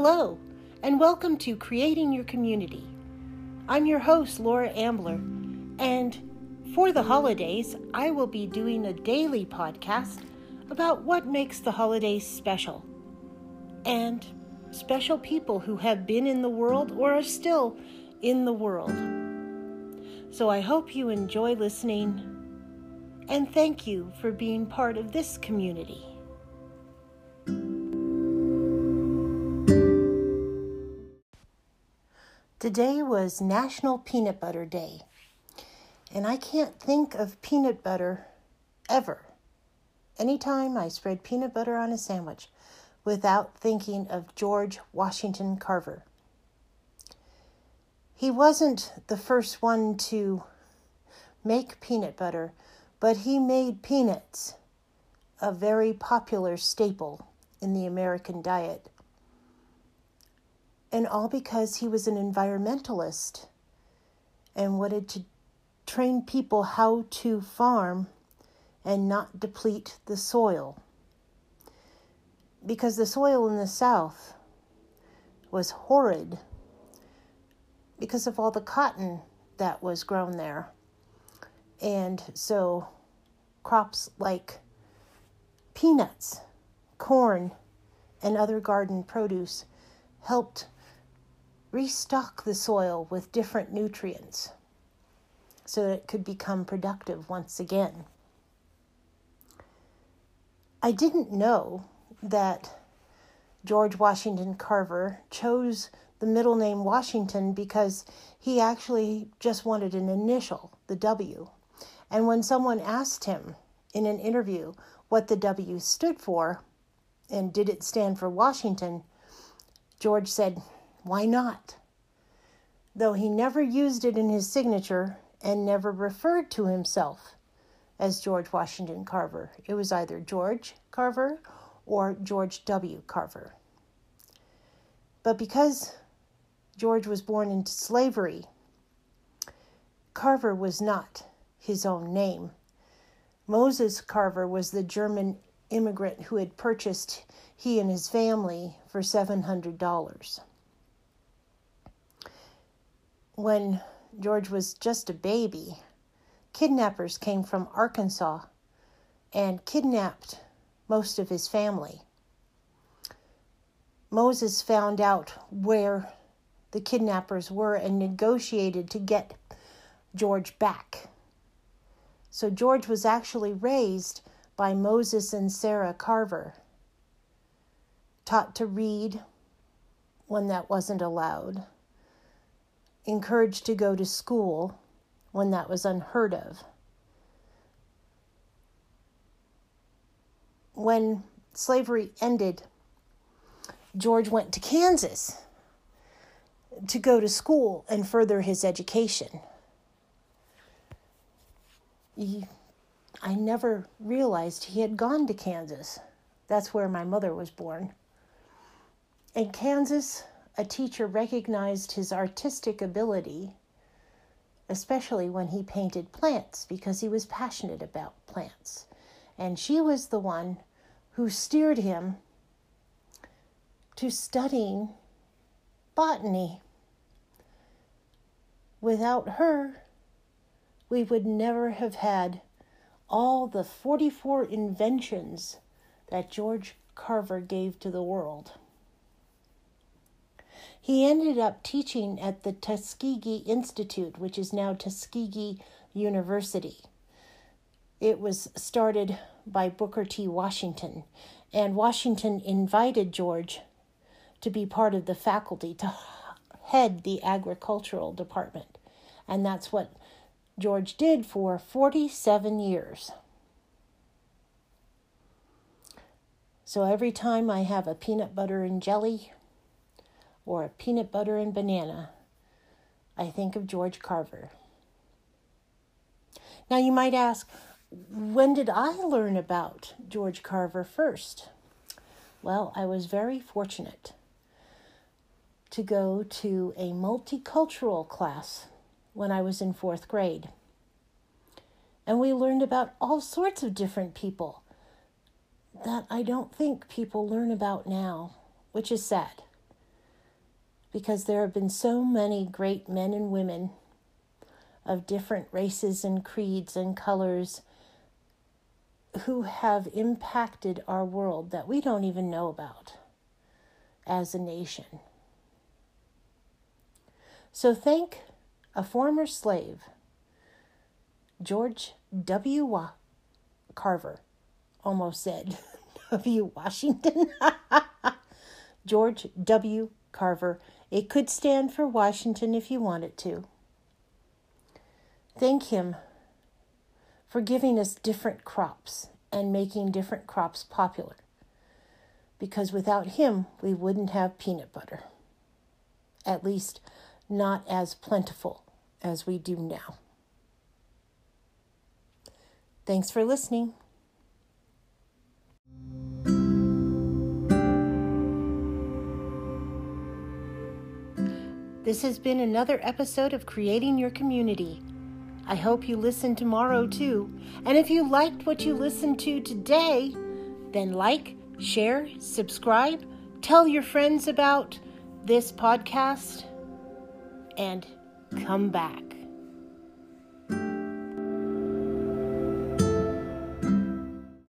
Hello, and welcome to Creating Your Community. I'm your host, Laura Ambler, and for the holidays, I will be doing a daily podcast about what makes the holidays special and special people who have been in the world or are still in the world. So I hope you enjoy listening and thank you for being part of this community. Today was National Peanut Butter Day, and I can't think of peanut butter ever. Anytime I spread peanut butter on a sandwich without thinking of George Washington Carver. He wasn't the first one to make peanut butter, but he made peanuts a very popular staple in the American diet and all because he was an environmentalist and wanted to train people how to farm and not deplete the soil. Because the soil in the South was horrid because of all the cotton that was grown there. And so crops like peanuts, corn, and other garden produce helped restock the soil with different nutrients so that it could become productive once again. I didn't know that George Washington Carver chose the middle name Washington because he actually just wanted an initial, the W. And when someone asked him in an interview what the W stood for and did it stand for Washington, George said, why not? Though he never used it in his signature and never referred to himself as George Washington Carver. It was either George Carver or George W. Carver. But because George was born into slavery, Carver was not his own name. Moses Carver was the German immigrant who had purchased he and his family for $700 when George was just a baby, kidnappers came from Arkansas and kidnapped most of his family. Moses found out where the kidnappers were and negotiated to get George back. So George was actually raised by Moses and Sarah Carver, taught to read when that wasn't allowed encouraged to go to school when that was unheard of. When slavery ended, George went to Kansas to go to school and further his education. He, I never realized he had gone to Kansas. That's where my mother was born. In Kansas, a teacher recognized his artistic ability, especially when he painted plants, because he was passionate about plants. And she was the one who steered him to studying botany. Without her, we would never have had all the 44 inventions that George Carver gave to the world. He ended up teaching at the Tuskegee Institute, which is now Tuskegee University. It was started by Booker T. Washington, and Washington invited George to be part of the faculty to head the agricultural department. And that's what George did for 47 years. So every time I have a peanut butter and jelly or peanut butter and banana, I think of George Carver. Now you might ask, when did I learn about George Carver first? Well, I was very fortunate to go to a multicultural class when I was in fourth grade. And we learned about all sorts of different people that I don't think people learn about now, which is sad because there have been so many great men and women of different races and creeds and colors who have impacted our world that we don't even know about as a nation. So thank a former slave, George W. Carver, almost said W. Washington. George W. Carver. It could stand for Washington if you want it to. Thank him for giving us different crops and making different crops popular. Because without him, we wouldn't have peanut butter. At least, not as plentiful as we do now. Thanks for listening. This has been another episode of Creating Your Community. I hope you listen tomorrow too. And if you liked what you listened to today, then like, share, subscribe, tell your friends about this podcast, and come back.